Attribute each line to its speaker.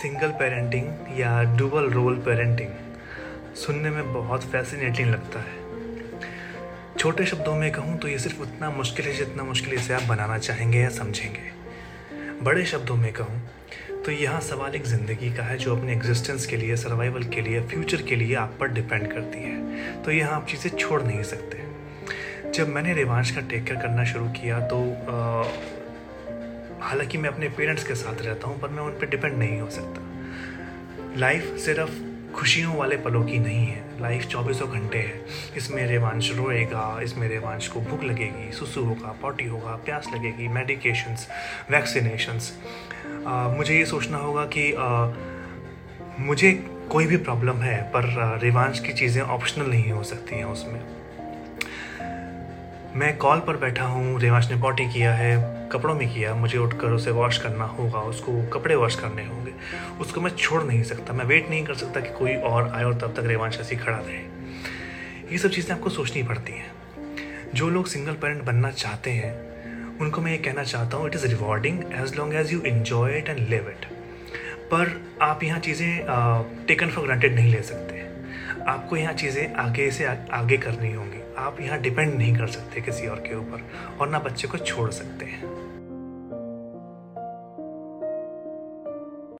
Speaker 1: Single parenting या dual role parenting सुनने में बहुत फैसिनेटिंग लगता है। छोटे शब्दों में कहूँ तो ये सिर्फ़ उतना मुश्किल है जितना मुश्किल इसे आप बनाना चाहेंगे या समझेंगे। बड़े शब्दों में कहूँ तो यहाँ सवाल एक ज़िंदगी का है जो अपने एग्जिस्टेंस के लिए सर्वाइवल के लिए फ्यूचर के लिए आप पर डिपेंड करती है। तो यहाँ आप चीज़ें छोड़ नहीं सकते। जब मैंने रिवांश का टेक केयर करना शुरू किया तो हालाँकि मैं अपने पेरेंट्स के साथ रहता हूँ पर मैं उन पर डिपेंड नहीं हो सकता। लाइफ सिर्फ़ खुशियों वाले पलों की नहीं है। लाइफ चौबीसों घंटे है। इसमें रेवांश रोएगा इसमें रेवांश को भूख लगेगी सुसु होगा पॉटी होगा प्यास लगेगी मेडिकेशंस वैक्सीनेशंस मुझे ये सोचना होगा कि आ, मुझे कोई भी प्रॉब्लम है पर रिवांश की चीज़ें ऑप्शनल नहीं हो सकती हैं उसमें। मैं कॉल पर बैठा हूँ रेवांश ने पॉटी किया है कपड़ों में किया मुझे उठकर उसे वॉश करना होगा उसको कपड़े वॉश करने होंगे उसको मैं छोड़ नहीं सकता मैं वेट नहीं कर सकता कि कोई और आए और तब तक रेवांश ऐसी खड़ा रहे। ये सब चीज़ें आपको सोचनी पड़ती हैं। जो लोग सिंगल पेरेंट बनना चाहते हैं उनको मैं ये कहना चाहता हूँ it is rewarding as long as you enjoy it and live it पर आप यहाँ चीज़ें टेकन फॉर ग्रांटेड नहीं ले सकते। आपको यहाँ चीज़ें आगे से आ, आगे करनी होंगी। आप यहाँ डिपेंड नहीं कर सकते किसी और के ऊपर, और ना बच्चे को छोड़ सकते हैं।